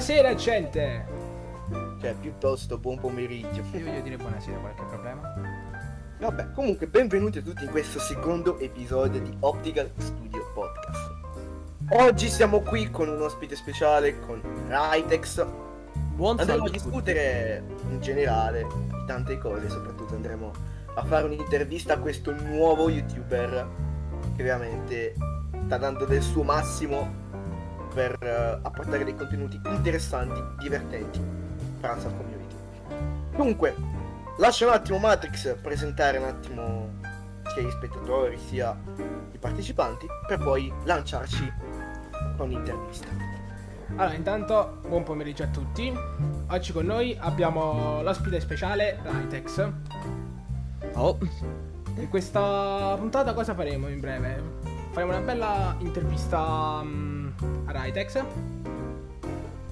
Buonasera gente! Cioè, piuttosto buon pomeriggio. Io voglio dire buonasera, qualche problema? Vabbè, comunque benvenuti a tutti in questo secondo episodio di Optical Studio Podcast. Oggi siamo qui con un ospite speciale, con Ritex. Buon Andremo a tutti. discutere in generale di tante cose, soprattutto andremo a fare un'intervista a questo nuovo youtuber che veramente sta dando del suo massimo per eh, apportare dei contenuti interessanti, divertenti per la sua community. Comunque, lascio un attimo Matrix presentare un attimo sia gli spettatori sia i partecipanti per poi lanciarci con l'intervista. Allora, intanto, buon pomeriggio a tutti. Oggi con noi abbiamo l'ospite speciale, Ritex. Oh, In questa puntata cosa faremo in breve? Faremo una bella intervista mm, a Ritex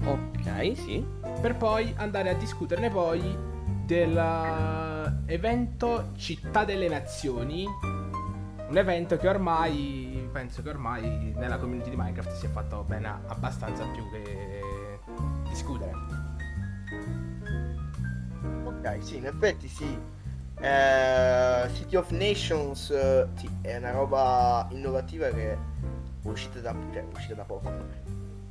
ok, sì. per poi andare a discuterne poi dell'evento Città delle Nazioni. Un evento che ormai, penso che ormai nella community di Minecraft si è fatto bene abbastanza più che discutere. Ok, sì, in effetti sì. Eh, City of Nations eh, sì, è una roba innovativa che uscita da, cioè, è uscita da poco.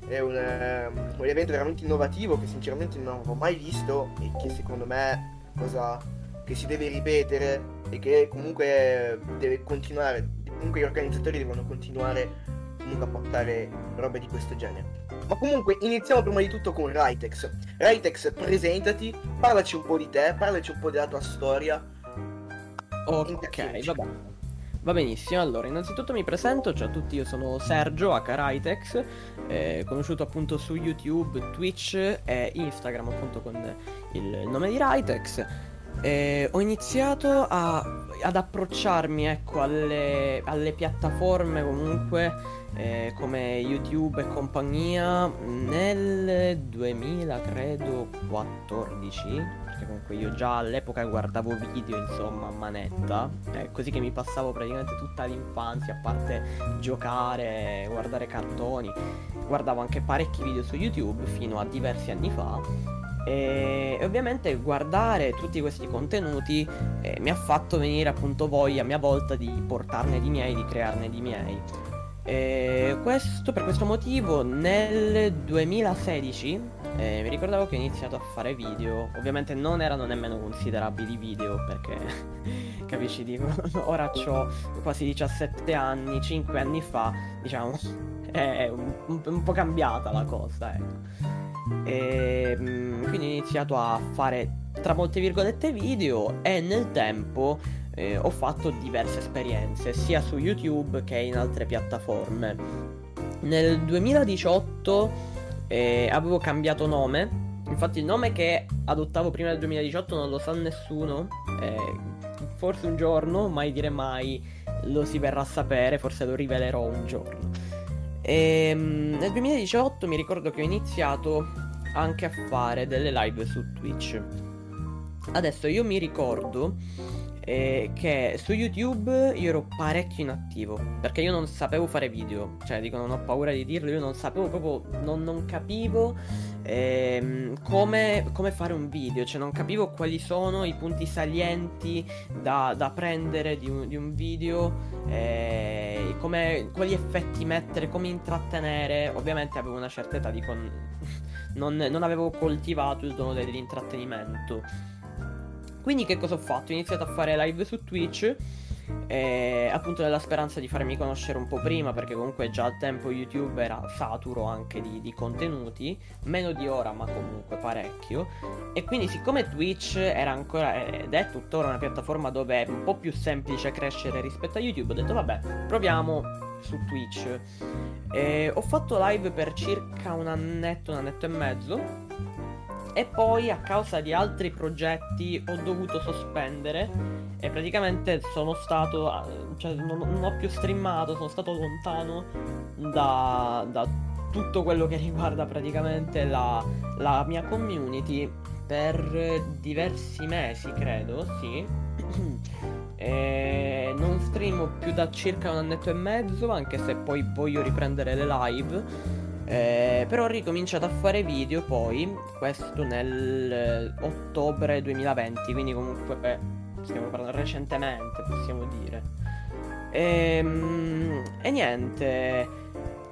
È un, ehm, un evento veramente innovativo che sinceramente non avevo mai visto e che secondo me cosa che si deve ripetere e che comunque deve continuare. Comunque gli organizzatori devono continuare comunque a portare robe di questo genere. Ma comunque iniziamo prima di tutto con Ritex. Ritex, presentati, parlaci un po' di te, parlaci un po' della tua storia. Ok, Interazione. Va benissimo, allora innanzitutto mi presento, ciao a tutti, io sono Sergio H. eh, conosciuto appunto su YouTube, Twitch e Instagram appunto con il nome di Ritex. Eh, ho iniziato a- ad approcciarmi ecco alle, alle piattaforme comunque eh, come YouTube e compagnia nel 2000 credo 14 perché comunque io già all'epoca guardavo video insomma a manetta è così che mi passavo praticamente tutta l'infanzia a parte giocare guardare cartoni guardavo anche parecchi video su YouTube fino a diversi anni fa e ovviamente guardare tutti questi contenuti eh, mi ha fatto venire appunto voglia a mia volta di portarne di miei, di crearne di miei. E questo, per questo motivo nel 2016 eh, mi ricordavo che ho iniziato a fare video, ovviamente non erano nemmeno considerabili video perché capisci dico, ora ho quasi 17 anni, 5 anni fa diciamo è un, un- un po' cambiata la cosa ecco. E mm, quindi ho iniziato a fare tra molte virgolette video e nel tempo eh, ho fatto diverse esperienze sia su YouTube che in altre piattaforme. Nel 2018 eh, avevo cambiato nome, infatti il nome che adottavo prima del 2018 non lo sa nessuno, eh, forse un giorno, mai dire mai, lo si verrà a sapere, forse lo rivelerò un giorno. E, mm, nel 2018 mi ricordo che ho iniziato anche a fare delle live su Twitch. Adesso io mi ricordo eh, che su YouTube io ero parecchio inattivo perché io non sapevo fare video, cioè dico non ho paura di dirlo, io non sapevo proprio, non, non capivo ehm, come, come fare un video, cioè non capivo quali sono i punti salienti da, da prendere di un, di un video, eh, come, quali effetti mettere, come intrattenere, ovviamente avevo una certa età, dico non, non avevo coltivato il dono dell'intrattenimento. Quindi che cosa ho fatto? Ho iniziato a fare live su Twitch. eh, appunto nella speranza di farmi conoscere un po' prima perché comunque già al tempo YouTube era saturo anche di, di contenuti meno di ora ma comunque parecchio e quindi siccome Twitch era ancora ed è tuttora una piattaforma dove è un po' più semplice crescere rispetto a YouTube ho detto vabbè proviamo su Twitch e ho fatto live per circa un annetto, un annetto e mezzo e poi a causa di altri progetti ho dovuto sospendere e praticamente sono stato, cioè non, non ho più streamato, sono stato lontano da, da tutto quello che riguarda praticamente la, la mia community per diversi mesi, credo, sì. E non streamo più da circa un annetto e mezzo, anche se poi voglio riprendere le live. Eh, però ho ricominciato a fare video poi, questo nel eh, ottobre 2020, quindi comunque eh, stiamo parlando recentemente, possiamo dire. Ehm, e niente,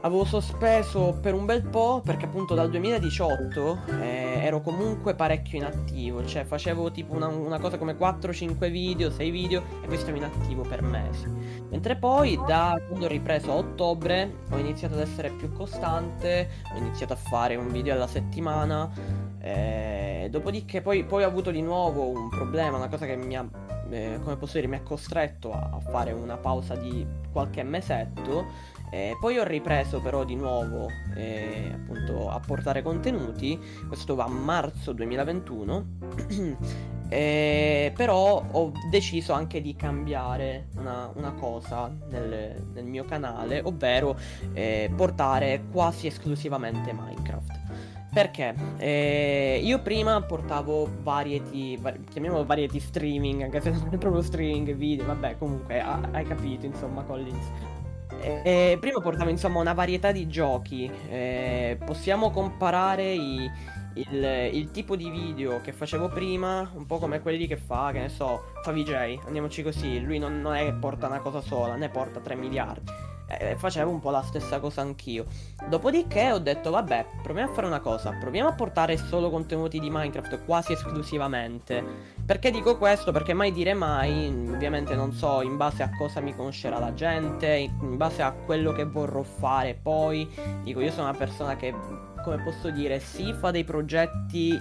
avevo sospeso per un bel po' perché appunto dal 2018 eh, ero comunque parecchio inattivo, cioè facevo tipo una, una cosa come 4-5 video, 6 video e poi stavo inattivo per mesi. Mentre poi da quando ho ripreso a ottobre ho iniziato ad essere più costante, ho iniziato a fare un video alla settimana, eh, dopodiché poi, poi ho avuto di nuovo un problema, una cosa che mi ha eh, come posso dire, mi ha costretto a, a, fare una pausa di qualche mesetto. Eh, poi ho ripreso però di nuovo eh, appunto a portare contenuti, questo va a marzo 2021, eh, però ho deciso anche di cambiare una, una cosa nel, nel, mio canale, ovvero eh, portare quasi esclusivamente Minecraft. Perché? Eh, io prima portavo variety, var- chiamiamolo variety streaming, anche se non è proprio streaming, video, vabbè, comunque ha- hai capito, insomma, Collins. Eh, prima portavo insomma una varietà di giochi. Eh, possiamo comparare i, il, il, tipo di video che facevo prima, un po' come quelli che fa, che ne so, fa VJ, andiamoci così. Lui non, non è che porta una cosa sola, ne porta 3 miliardi eh, facevo un po' la stessa cosa anch'io. Dopodiché ho detto, vabbè, proviamo a fare una cosa, proviamo a portare solo contenuti di Minecraft quasi esclusivamente. Perché dico questo? Perché mai dire mai, ovviamente non so in base a cosa mi conoscerà la gente, in base a quello che vorrò fare poi. Dico, io sono una persona che, come posso dire, sì, fa dei progetti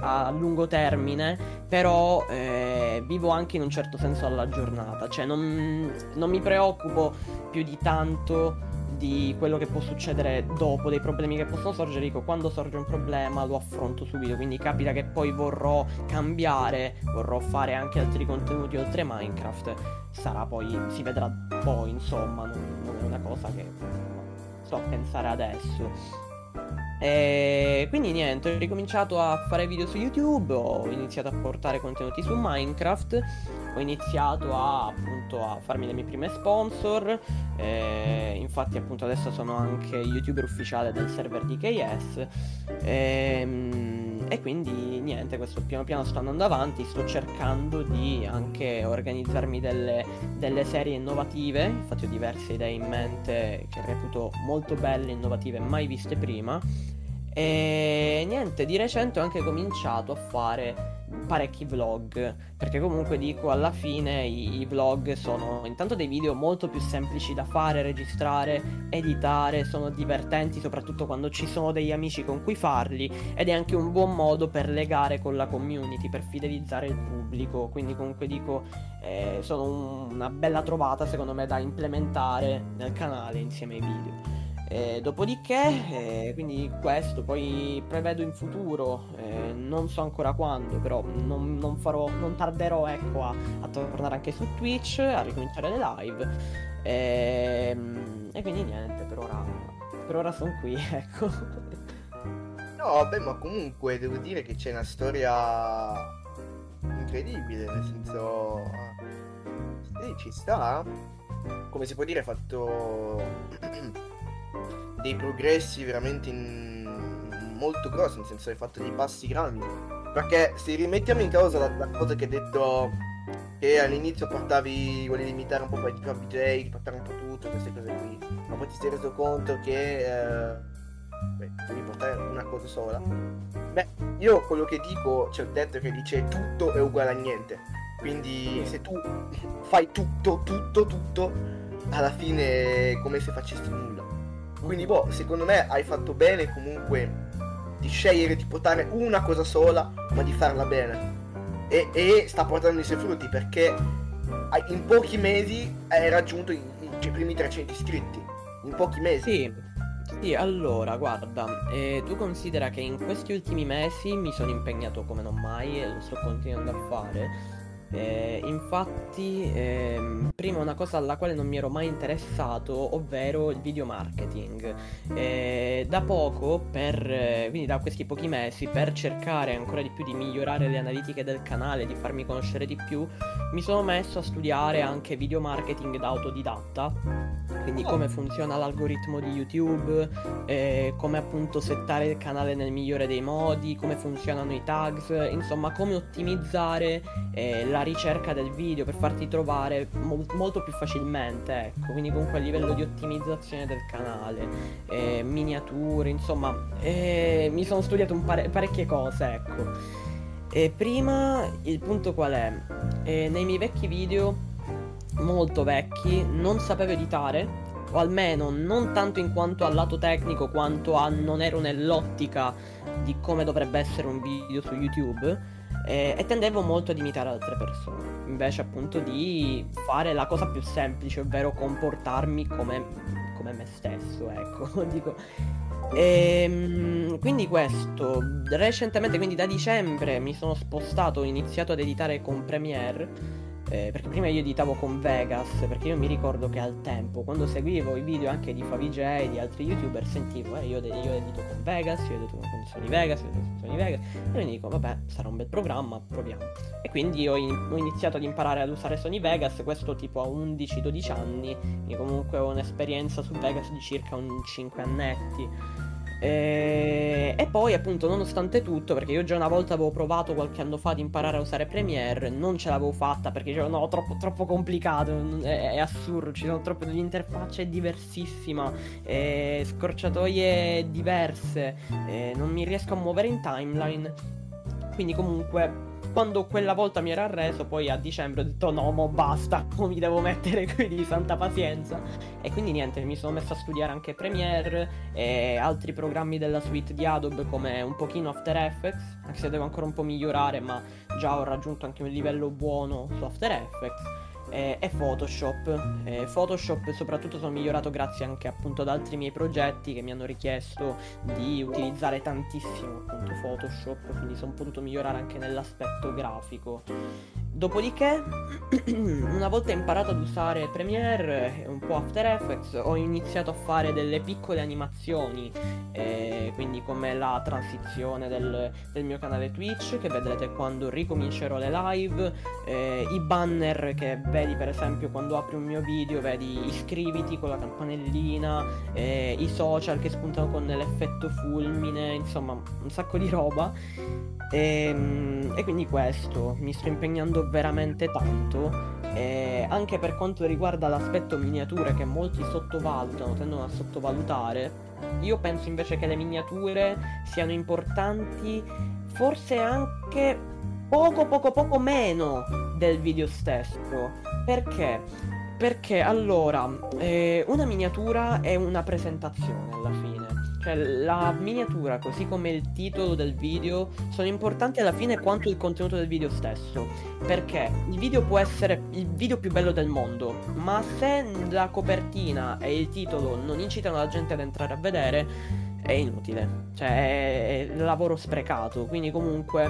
a lungo termine, però eh, vivo anche in un certo senso alla giornata, cioè non, non mi preoccupo più di tanto di quello che può succedere dopo, dei problemi che possono sorgere, dico quando sorge un problema lo affronto subito, quindi capita che poi vorrò cambiare, vorrò fare anche altri contenuti. Oltre Minecraft, sarà poi, si vedrà poi, insomma, non, non è una cosa che so pensare adesso. E quindi niente, ho ricominciato a fare video su YouTube, ho iniziato a portare contenuti su Minecraft, ho iniziato a, appunto a farmi le mie prime sponsor, eh, infatti appunto adesso sono anche youtuber ufficiale del server di KS ehm, e quindi niente, questo piano piano sto andando avanti, sto cercando di anche organizzarmi delle, delle serie innovative, infatti ho diverse idee in mente che reputo molto belle, innovative, mai viste prima. E niente, di recente ho anche cominciato a fare parecchi vlog, perché comunque dico alla fine i, i, vlog sono intanto dei video molto più semplici da fare, registrare, editare, sono divertenti soprattutto quando ci sono degli amici con cui farli ed è anche un buon modo per legare con la community, per fidelizzare il pubblico, quindi comunque dico eh, sono un, una bella trovata secondo me da implementare nel canale insieme ai video. Eh, dopodiché, eh, quindi questo, poi prevedo in futuro, eh, non so ancora quando, però non, non, farò, non tarderò ecco, a, a, tornare anche su Twitch, a ricominciare le live. Ehm, e, quindi niente, per ora, per ora sono qui, ecco. No, vabbè, ma comunque devo dire che c'è una storia incredibile, nel senso... Sì, ci sta. Come si può dire, fatto dei progressi veramente in... molto grossi, nel senso hai fatto dei passi grandi. Perché se rimettiamo in causa la, la cosa che hai detto che all'inizio portavi, volevi limitare un po' i di portare un po' tutto, queste cose qui, ma poi ti sei reso conto che eh, beh, devi portare una cosa sola. Beh, io quello che dico, c'è il detto che dice tutto è uguale a niente. Quindi se tu fai tutto, tutto, tutto, alla fine è come se facessi nulla. Quindi, boh, secondo me hai fatto bene comunque di scegliere di portare una cosa sola, ma di farla bene. E, e sta portando i suoi frutti perché in pochi mesi hai raggiunto i, i primi 300 iscritti. In pochi mesi. Sì. Sì, allora, guarda, eh, tu considera che in questi ultimi mesi mi sono impegnato come non mai e lo sto continuando a fare Eh, infatti, ehm, prima una cosa alla quale non mi ero mai interessato, ovvero il video marketing. Eh, da poco, per, eh, quindi da questi pochi mesi, per cercare ancora di più di migliorare le analitiche del canale, di farmi conoscere di più, mi sono messo a studiare anche video marketing da autodidatta. Quindi Oh. come funziona l'algoritmo di YouTube, eh, come appunto settare il canale nel migliore dei modi, come funzionano i tags, insomma come ottimizzare eh, la ricerca del video per farti trovare mol- molto più facilmente, ecco, quindi comunque a livello di ottimizzazione del canale, eh, miniature, insomma, eh, mi sono studiato pare- parecchie cose, ecco. E prima il punto qual è? Eh, nei miei vecchi video, molto vecchi, non sapevo editare, o almeno non tanto in quanto al lato tecnico quanto a non ero nell'ottica di come dovrebbe essere un video su YouTube eh, e tendevo molto ad imitare altre persone invece appunto di fare la cosa più semplice ovvero comportarmi come, come me stesso ecco dico. Ehm, quindi questo recentemente quindi da dicembre mi sono spostato ho iniziato ad editare con Premiere eh, perché prima io editavo con Vegas, perché io mi ricordo che al tempo, quando seguivo i video anche di Favij e di altri youtuber, sentivo, eh, io, io edito con Vegas, io edito con Sony Vegas, io edito con Sony Vegas, e quindi dico, vabbè, sarà un bel programma, proviamo. E quindi ho, in- ho iniziato ad imparare ad usare Sony Vegas, questo tipo a 11-12 anni, e comunque ho un'esperienza su Vegas di circa un 5 annetti. E... e poi appunto nonostante tutto perché io già una volta avevo provato qualche anno fa ad imparare a usare Premiere non ce l'avevo fatta perché dicevo no troppo, troppo complicato è, è assurdo ci sono troppe l'interfaccia è diversissima eh, scorciatoie diverse eh, non mi riesco a muovere in timeline. Quindi comunque quando quella volta mi era arreso, poi a dicembre ho detto no, mo basta, mi devo mettere qui di santa pazienza. E quindi niente, mi sono messo a studiare anche Premiere e altri programmi della suite di Adobe come un pochino After Effects, anche se devo ancora un po' migliorare, ma già ho raggiunto anche un livello buono su After Effects. E, e Photoshop. E Photoshop soprattutto sono migliorato grazie anche appunto ad altri miei progetti che mi hanno richiesto di utilizzare tantissimo appunto Photoshop, quindi sono potuto migliorare anche nell'aspetto grafico. Dopodiché, una volta imparato ad usare Premiere e un po' After Effects, ho iniziato a fare delle piccole animazioni, eh, quindi come la transizione del, del mio canale Twitch, che vedrete quando ricomincerò le live, eh, i banner che vedi per esempio quando apri un mio video, vedi iscriviti con la campanellina, eh, i social che spuntano con l'effetto fulmine, insomma un sacco di roba. E, e quindi questo, mi sto impegnando veramente tanto. E anche per quanto riguarda l'aspetto miniature che molti sottovalutano, tendono a sottovalutare, io penso invece che le miniature siano importanti, forse anche poco poco poco meno del video stesso. Perché? Perché allora, eh, una miniatura è una presentazione alla fine. Cioè, la miniatura, così come il titolo del video, sono importanti alla fine quanto il contenuto del video stesso. Perché il video può essere il video più bello del mondo, ma se la copertina e il titolo non incitano la gente ad entrare a vedere, è inutile. Cioè, è, lavoro sprecato. Quindi, comunque,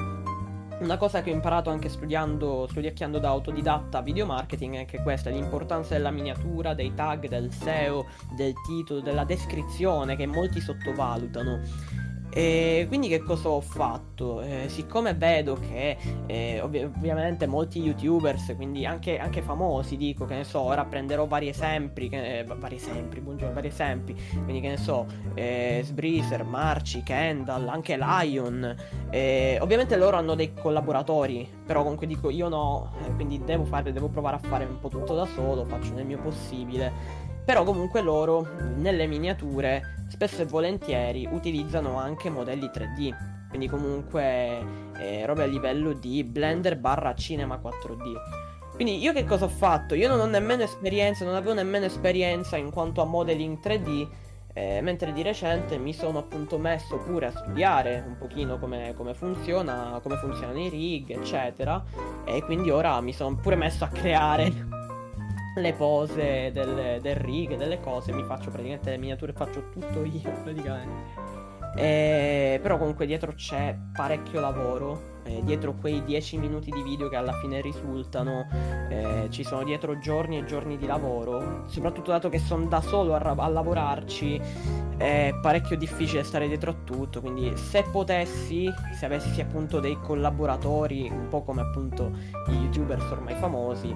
una cosa che ho imparato anche studiando, studiacchiando da autodidatta video marketing è anche questa, l'importanza della miniatura, dei tag, del SEO, del titolo, della descrizione che molti sottovalutano. E quindi che cosa ho fatto? Eh, siccome vedo che eh, ovvi- ovviamente molti youtubers, quindi anche, anche famosi, dico che ne so, ora prenderò vari esempi, che, eh, vari esempi, buongiorno, vari esempi, quindi che ne so, eh, Sbreezer, Marci, Kendall, anche Lion, eh, ovviamente loro hanno dei collaboratori, però comunque dico io no, eh, quindi devo, fare, devo provare a fare un po' tutto da solo, faccio nel mio possibile. Però comunque loro nelle miniature spesso e volentieri utilizzano anche modelli 3D. Quindi comunque eh, robe a livello di Blender barra Cinema 4D. Quindi io che cosa ho fatto? Io non ho nemmeno esperienza, non avevo nemmeno esperienza in quanto a modeling 3D. eh, mentre di recente mi sono appunto messo pure a studiare un pochino come, come funziona, come funzionano i rig, eccetera. E quindi ora mi sono pure messo a creare le pose del, del rig, delle cose, mi faccio praticamente le miniature, faccio tutto io praticamente. E, però comunque dietro c'è parecchio lavoro eh, dietro quei 10 minuti di video che alla fine risultano eh, ci sono dietro giorni e giorni di lavoro, soprattutto dato che sono da solo a, a lavorarci, è parecchio difficile stare dietro a tutto, quindi se potessi, se avessi appunto dei collaboratori, un po' come appunto gli youtubers ormai famosi,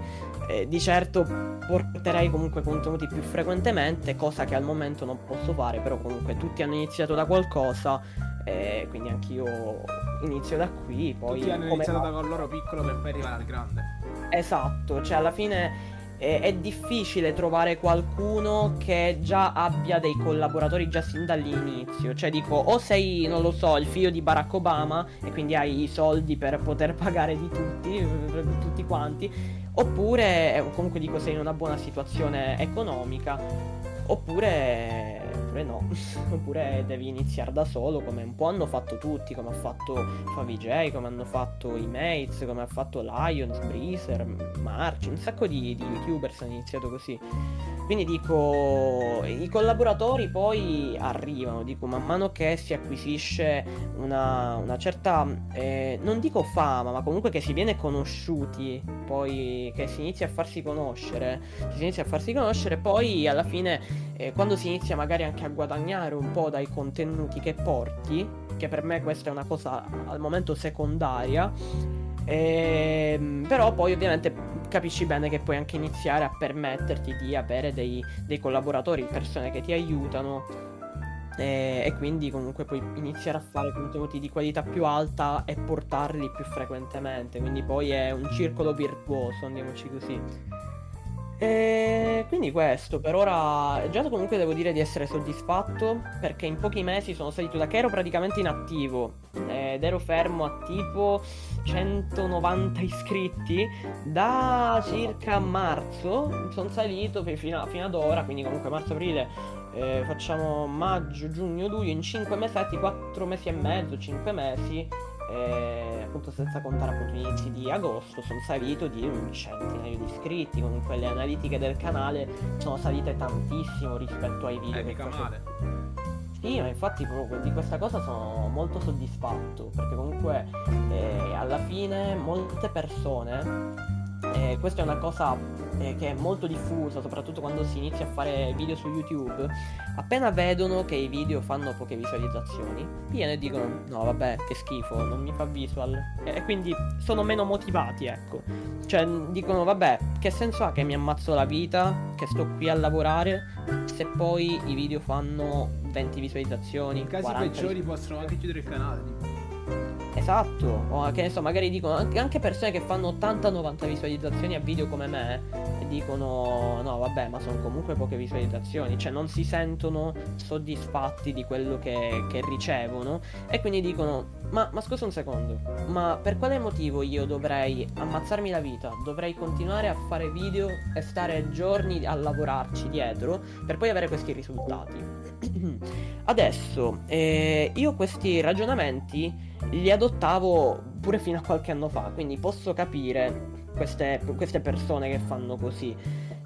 eh, di certo porterei comunque contenuti più frequentemente, cosa che al momento non posso fare, però comunque tutti hanno iniziato da qualcosa, eh, quindi anch'io inizio da qui, poi... Tutti hanno iniziato da con loro piccolo per poi arrivare al grande. Esatto, cioè alla fine è difficile trovare qualcuno che già abbia dei collaboratori già sin dall'inizio. Cioè dico, o sei, non lo so, il figlio di Barack Obama e quindi hai i soldi per poter pagare di tutti, tutti quanti, oppure comunque dico sei in una buona situazione economica, oppure oppure no, oppure devi iniziare da solo come un po' hanno fatto tutti, come ha fatto Favij, come hanno fatto i Mates, come ha fatto Lions, Breezer, March, un sacco di, di youtubers hanno iniziato così. Quindi dico, i collaboratori poi arrivano, dico, man mano che si acquisisce una, una certa, eh, non dico fama, ma comunque che si viene conosciuti, poi che si inizia a farsi conoscere, si inizia a farsi conoscere, poi alla fine, eh, quando si inizia magari anche a guadagnare un po' dai contenuti che porti, che per me questa è una cosa al momento secondaria, eh, però poi ovviamente capisci bene che puoi anche iniziare a permetterti di avere dei, dei collaboratori, persone che ti aiutano e, e, quindi comunque puoi iniziare a fare contenuti di qualità più alta e portarli più frequentemente, quindi poi è un circolo virtuoso, andiamoci così. E quindi questo, per ora già comunque devo dire di essere soddisfatto perché in pochi mesi sono salito da che ero praticamente inattivo ed ero fermo a tipo 190 iscritti da circa marzo sono salito fino, fino ad ora, quindi comunque marzo-aprile eh, facciamo maggio, giugno, luglio in 5 mesetti, 4 mesi e mezzo, 5 mesi eh, appunto senza contare appunto gli inizi di agosto sono salito di un centinaio di iscritti. Comunque le analitiche del canale sono salite tantissimo rispetto ai video eh, mica male. Sì ma infatti proprio di questa cosa sono molto soddisfatto perché comunque eh, alla fine molte persone eh, questa è una cosa eh, che è molto diffusa, soprattutto quando si inizia a fare video su YouTube. Appena vedono che i video fanno poche visualizzazioni, viene e dicono: No, vabbè, che schifo, non mi fa visual. E quindi sono meno motivati, ecco. Cioè, dicono: Vabbè, che senso ha che mi ammazzo la vita, che sto qui a lavorare, se poi i video fanno 20 visualizzazioni? In casi peggiori possono anche chiudere il canale. Esatto, o che ne so, magari dicono anche persone che fanno 80-90 visualizzazioni a video come me e dicono no vabbè ma sono comunque poche visualizzazioni, cioè non si sentono soddisfatti di quello che, che ricevono e quindi dicono ma, ma scusa un secondo, ma per quale motivo io dovrei ammazzarmi la vita, dovrei continuare a fare video e stare giorni a lavorarci dietro per poi avere questi risultati? Adesso, eh, io questi ragionamenti li adottavo pure fino a qualche anno fa, quindi posso capire queste, queste persone che fanno così.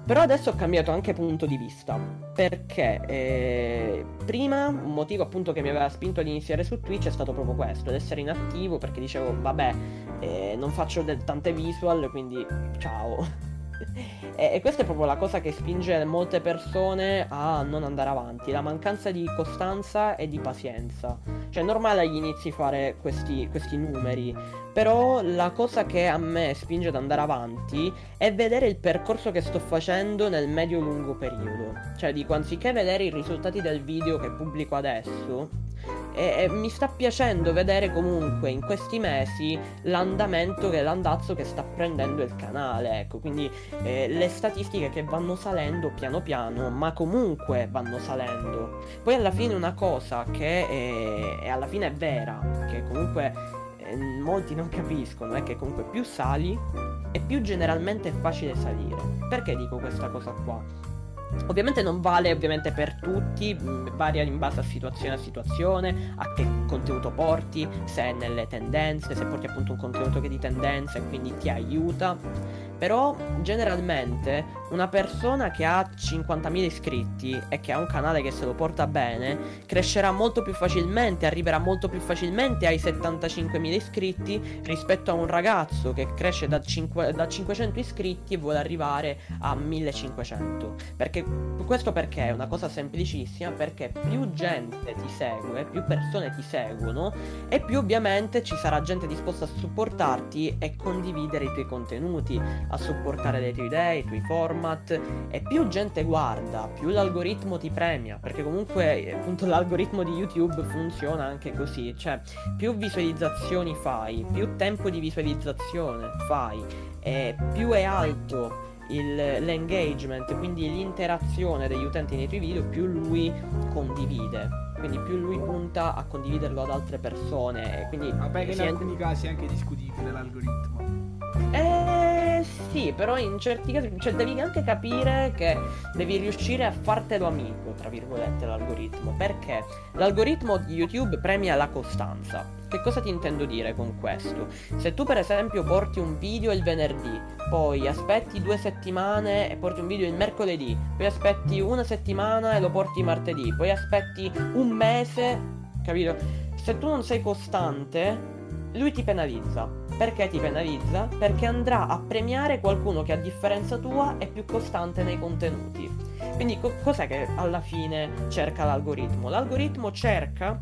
Però adesso ho cambiato anche punto di vista, perché eh, prima un motivo appunto che mi aveva spinto ad iniziare su Twitch è stato proprio questo, ad essere inattivo perché dicevo vabbè eh, non faccio tante visual quindi ciao. e, questa è proprio la cosa che spinge molte persone a non andare avanti, la mancanza di costanza e di pazienza. Cioè è normale agli inizi fare questi, questi numeri, però la cosa che a me spinge ad andare avanti è vedere il percorso che sto facendo nel medio-lungo periodo. Cioè dico, anziché vedere i risultati del video che pubblico adesso, e, e, mi sta piacendo vedere comunque in questi mesi l'andamento che l'andazzo che sta prendendo il canale ecco quindi eh, le statistiche che vanno salendo piano piano ma comunque vanno salendo. Poi alla fine una cosa che è, è alla fine è vera che comunque eh, molti non capiscono è che comunque più sali e più generalmente è facile salire. Perché dico questa cosa qua Ovviamente non vale ovviamente per tutti, mm, varia in base a situazione a situazione, a che contenuto porti, se è nelle tendenze, se porti appunto un contenuto che è di tendenza e quindi ti aiuta. Però generalmente una persona che ha 50.000 iscritti e che ha un canale che se lo porta bene crescerà molto più facilmente, arriverà molto più facilmente ai 75.000 iscritti rispetto a un ragazzo che cresce da, 5, da 500 iscritti e vuole arrivare a 1500. Perché questo perché è una cosa semplicissima, perché più gente ti segue, più persone ti seguono e più ovviamente ci sarà gente disposta a supportarti e condividere i tuoi contenuti, a supportare le tue idee, i tuoi format e più gente guarda, più l'algoritmo ti premia, perché comunque appunto l'algoritmo di YouTube funziona anche così, cioè più visualizzazioni fai, più tempo di visualizzazione fai e più è alto il, l'engagement, quindi l'interazione degli utenti nei tuoi video, più lui condivide. Quindi più lui punta a condividerlo ad altre persone. E quindi Vabbè, che in si è- alcuni casi è anche discutibile l'algoritmo. Eh sì, però in certi casi, cioè devi anche capire che devi riuscire a fartelo amico, tra virgolette, l'algoritmo. Perché l'algoritmo di YouTube premia la costanza. Che cosa ti intendo dire con questo? Se tu per esempio porti un video il venerdì, poi aspetti due settimane e porti un video il mercoledì, poi aspetti una settimana e lo porti martedì, poi aspetti un mese, capito? Se tu non sei costante, lui ti penalizza. Perché ti penalizza? Perché andrà a premiare qualcuno che a differenza tua è più costante nei contenuti. Quindi co- cos'è che alla fine cerca l'algoritmo? L'algoritmo cerca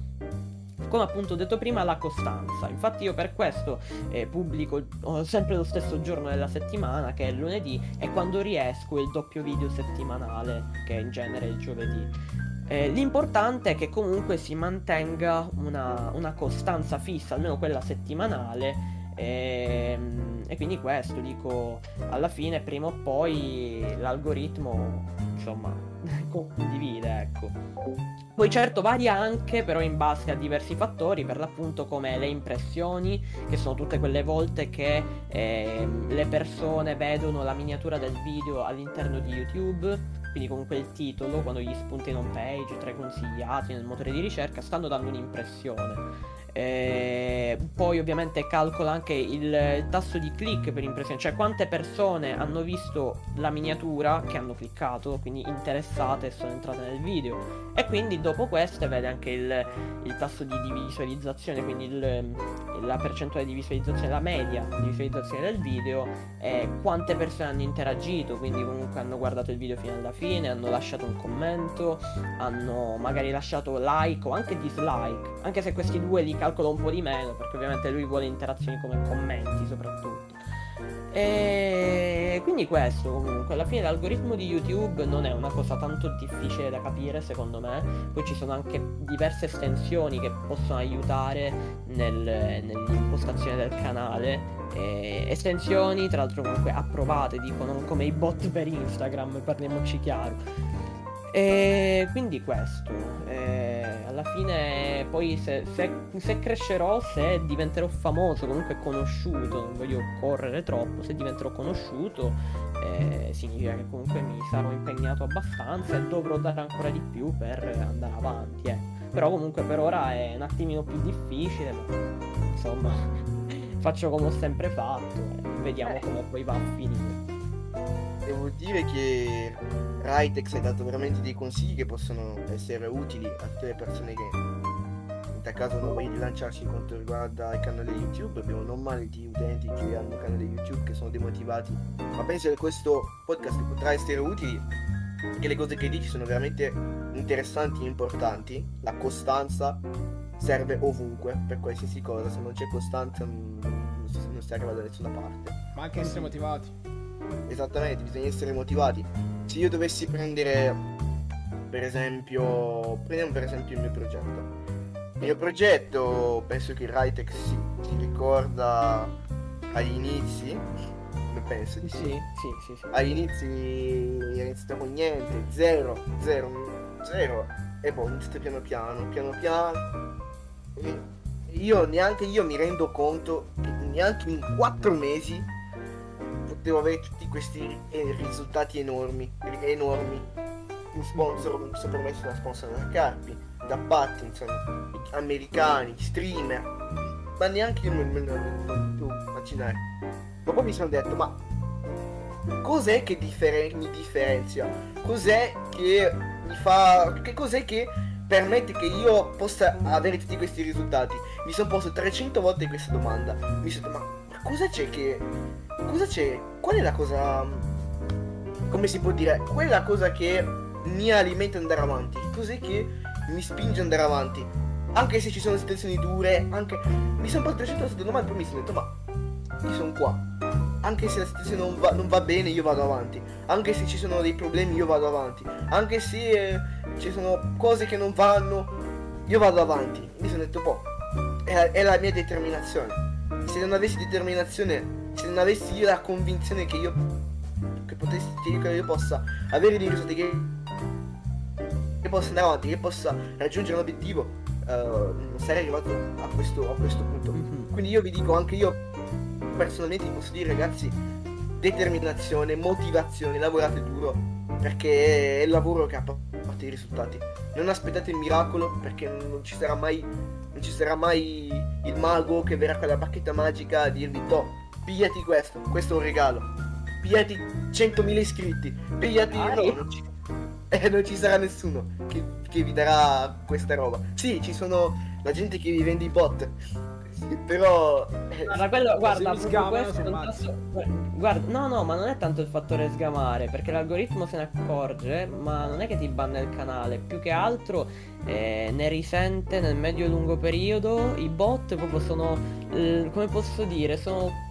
come appunto detto prima, la costanza. Infatti io per questo eh, pubblico sempre lo stesso giorno della settimana, che è lunedì, e quando riesco il doppio video settimanale, che è in genere il giovedì. Eh, l'importante è che comunque si mantenga una, una costanza fissa, almeno quella settimanale. ehm, E, quindi questo dico, alla fine, prima o poi l'algoritmo, insomma, condivide, ecco. Poi certo varia anche però in base a diversi fattori, per l'appunto come le impressioni, che sono tutte quelle volte che ehm, le persone vedono la miniatura del video all'interno di YouTube, quindi comunque il titolo, quando gli spunta in home page, tra i consigliati, nel motore di ricerca, stanno dando un'impressione. Eh, poi ovviamente calcola anche il, tasso di click per impressione, cioè quante persone hanno visto la miniatura che hanno cliccato, quindi interessate e sono entrate nel video. E quindi dopo queste vede anche il, il tasso di, di visualizzazione, quindi il- la percentuale di visualizzazione, la media di visualizzazione del video e quante persone hanno interagito, quindi comunque hanno guardato il video fino alla fine, hanno lasciato un commento, hanno magari lasciato like o anche dislike, anche se questi due li calcola un po' di meno, perché ovviamente lui vuole interazioni come commenti soprattutto. E quindi questo comunque, alla fine l'algoritmo di YouTube non è una cosa tanto difficile da capire secondo me, poi ci sono anche diverse estensioni che possono aiutare nel- nell'impostazione del canale, e estensioni tra l'altro comunque approvate, dico non come i bot per Instagram, parliamoci chiaro. E quindi questo, eh, alla fine poi se, se- se crescerò, se diventerò famoso, comunque conosciuto, non voglio correre troppo, se diventerò conosciuto eh, significa che comunque mi sarò impegnato abbastanza e dovrò dare ancora di più per andare avanti. eh. Però comunque per ora è un attimino più difficile, ma insomma faccio come ho sempre fatto e vediamo Eh. come poi va a finire. Devo dire che Ritex hai dato veramente dei consigli che possono essere utili a tutte le persone che in tal caso non vogliono rilanciarsi in quanto riguarda il canale YouTube. Abbiamo non male di utenti che hanno un canale YouTube che sono demotivati. Ma penso che questo podcast potrà essere utile perché le cose che dici sono veramente interessanti e importanti. La costanza serve ovunque per qualsiasi cosa. Se non c'è costanza non, non si arriva da nessuna parte. Ma anche essere motivati. Esattamente, bisogna essere motivati. Se io dovessi prendere, per esempio, prendiamo per esempio il mio progetto. Il mio progetto, penso che Ritex si, si ricorda agli inizi, penso di Sì, sì. sì, sì, sì. Agli inizi è iniziato con niente, zero, zero, zero. E poi ho iniziato piano piano, piano piano. E io neanche io mi rendo conto che neanche in quattro mesi potevo avere tutti questi eh, risultati enormi, enormi. Un sponsor, mi sono permesso una sponsor da Carpi, da Pattinson, americani, streamer, ma neanche io me me lo potevo immaginare. Ma poi mi sono detto, ma cos'è che differen- mi differenzia? Cos'è che mi fa... che cos'è che permette che io possa avere tutti questi risultati? Mi sono posto 300 volte questa domanda. Mi sono detto, ma cosa c'è che... cosa c'è? Qual è la cosa... come si può dire? Qual è la cosa che mi alimenta ad andare avanti? Cos'è che mi spinge ad andare avanti? Anche se ci sono situazioni dure, anche... Mi sono posto 300 volte domande, poi mi sono detto, ma io sono qua. Anche se la situazione non va, non va, bene, io vado avanti. Anche se ci sono dei problemi, io vado avanti. Anche se eh, ci sono cose che non vanno, io vado avanti. Mi sono detto, boh, è, è, la mia determinazione. Se non avessi determinazione, se non avessi io la convinzione che io, che potessi, che io possa avere dei risultati, che, che possa andare avanti, che possa raggiungere un obiettivo, uh, sarei arrivato a questo, a questo punto. Mm-hmm. Quindi io vi dico, anche io personalmente posso dire ragazzi, determinazione, motivazione, lavorate duro, perché è il lavoro che ha portato i risultati. Non aspettate il miracolo, perché non ci sarà mai, non ci sarà mai il mago che verrà con la bacchetta magica a dirvi, toh, pigliati questo, questo è un regalo. Pigliati 100.000 iscritti, pigliati... Ah, no, non ci, eh, non ci sarà nessuno che, che vi darà questa roba. Sì, ci sono la gente che vi vende i bot però guarda, quello, guarda, questo tasso, guarda, no, no, ma non è tanto il fattore sgamare, perché l'algoritmo se ne accorge, ma non è che ti banna il canale, più che altro eh, ne risente nel medio-lungo periodo. I bot proprio sono, eh, come posso dire, sono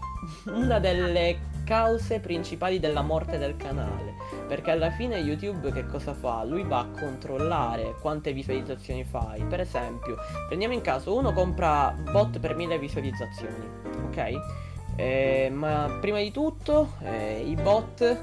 una delle cause principali della morte del canale. Perché alla fine YouTube che cosa fa? Lui va a controllare quante visualizzazioni fai. Per esempio, prendiamo in caso uno compra bot per 1000 visualizzazioni, ok? Eh, ma prima di tutto eh, i bot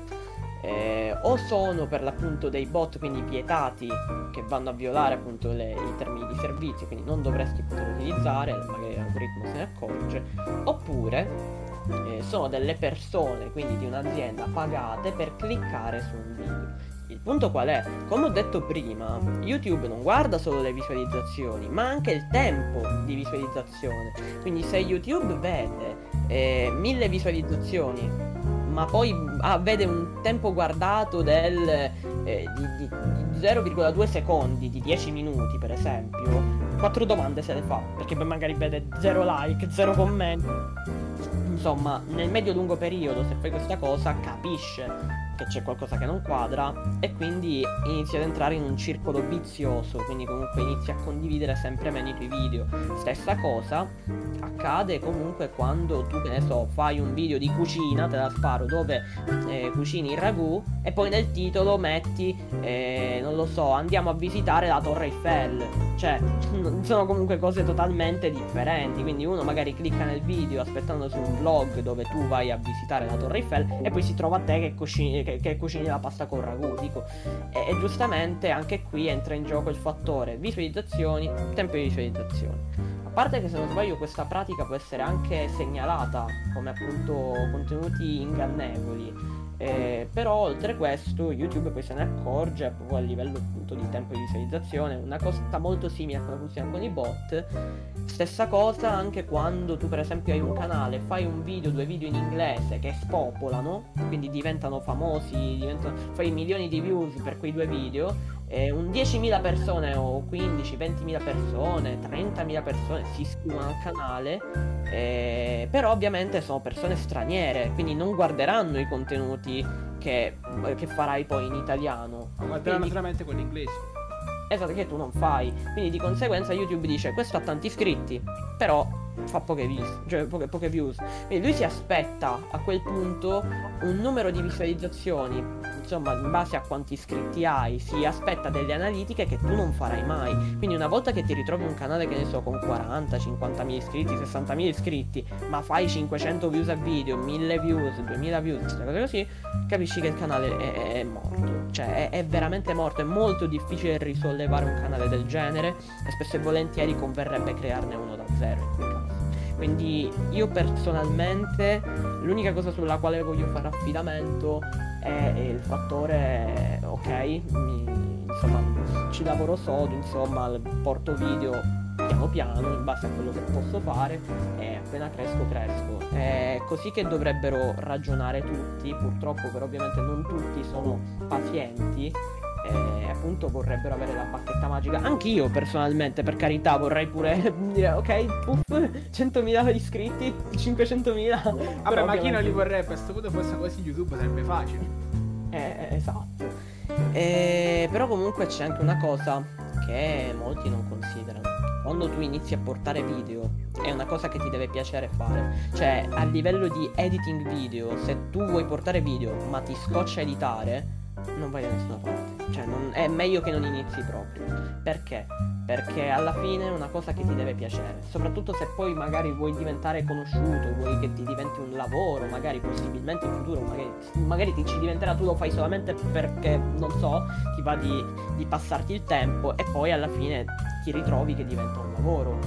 eh, o sono per l'appunto dei bot quindi vietati che vanno a violare appunto le, i termini di servizio quindi non dovresti poter utilizzare magari l'algoritmo se ne accorge oppure eh, sono delle persone, quindi di un'azienda, pagate per cliccare su un video. Il punto qual è? Come ho detto prima, YouTube non guarda solo le visualizzazioni, ma anche il tempo di visualizzazione. Quindi se YouTube vede eh, mille visualizzazioni, ma poi ah, vede un tempo guardato del, eh, di, di, di 0,2 secondi, di 10 minuti per esempio, quattro domande se le fa, perché magari vede 0 like, 0 commenti insomma, nel medio-lungo periodo, se fai questa cosa, capisce che c'è qualcosa che non quadra e quindi inizia ad entrare in un circolo vizioso, quindi comunque inizia a condividere sempre meno i tuoi video. Stessa cosa accade comunque quando tu, che ne so, fai un video di cucina, te la sparo, dove eh, cucini il ragù e poi nel titolo metti, eh, non lo so, andiamo a visitare la Torre Eiffel. Cioè, sono comunque cose totalmente differenti, quindi uno magari clicca nel video aspettando su un vlog dove tu vai a visitare la Torre Eiffel e poi si trova a te che cucini, che, che cucini la pasta con ragù, dico. E, e, giustamente anche qui entra in gioco il fattore visualizzazioni, tempo di visualizzazione. A parte che se non sbaglio questa pratica può essere anche segnalata come appunto contenuti ingannevoli. Eh, però oltre questo YouTube poi se ne accorge proprio a livello appunto di tempo di visualizzazione una cosa molto simile a come funziona con i bot. Stessa cosa anche quando tu per esempio hai un canale fai un video due video in inglese che spopolano quindi diventano famosi diventano, fai milioni di views per quei due video eh, un 10.000 persone o 15, 20.000 persone, 30.000 persone si iscrivono al canale, eh, però ovviamente sono persone straniere, quindi non guarderanno i contenuti che, che farai poi in italiano. Ma guarderanno solamente quelli inglesi. Esatto, che tu non fai. Quindi di conseguenza YouTube dice questo ha tanti iscritti, però fa poche views, cioè poche, poche views. Quindi lui si aspetta a quel punto un numero di visualizzazioni, insomma, in base a quanti iscritti hai, si aspetta delle analitiche che tu non farai mai. Quindi una volta che ti ritrovi un canale che ne so con 40, 50.000 iscritti, 60.000 iscritti, ma fai 500 views a video, 1000 views, 2000 views, queste cose così, capisci che il canale è, è morto. Cioè, è, è veramente morto, è molto difficile risollevare un canale del genere e spesso e volentieri converrebbe crearne uno da zero quindi io personalmente l'unica cosa sulla quale voglio fare affidamento è il fattore ok, mi, insomma ci lavoro sodo, insomma porto video piano piano in base a quello che posso fare e appena cresco cresco. È così che dovrebbero ragionare tutti, purtroppo però ovviamente non tutti sono pazienti e appunto vorrebbero avere la bacchetta magica. Anch'io personalmente, per carità, vorrei pure dire ok, puff, 100.000 iscritti, 500.000. Vabbè, ma chi non li vorrebbe? A questo punto fosse così YouTube sarebbe facile. Eh, esatto. Eh, però comunque c'è anche una cosa che molti non considerano. Quando tu inizi a portare video è una cosa che ti deve piacere fare. Cioè, a livello di editing video, se tu vuoi portare video ma ti scoccia editare, non vai da nessuna parte. Cioè, non, è meglio che non inizi proprio. Perché? Perché alla fine è una cosa che ti deve piacere. Soprattutto se poi magari vuoi diventare conosciuto, vuoi che ti diventi un lavoro, magari possibilmente in futuro, magari, magari ti ci diventerà, tu lo fai solamente perché, non so, ti va di, di passarti il tempo e poi alla fine ti ritrovi che diventa un lavoro.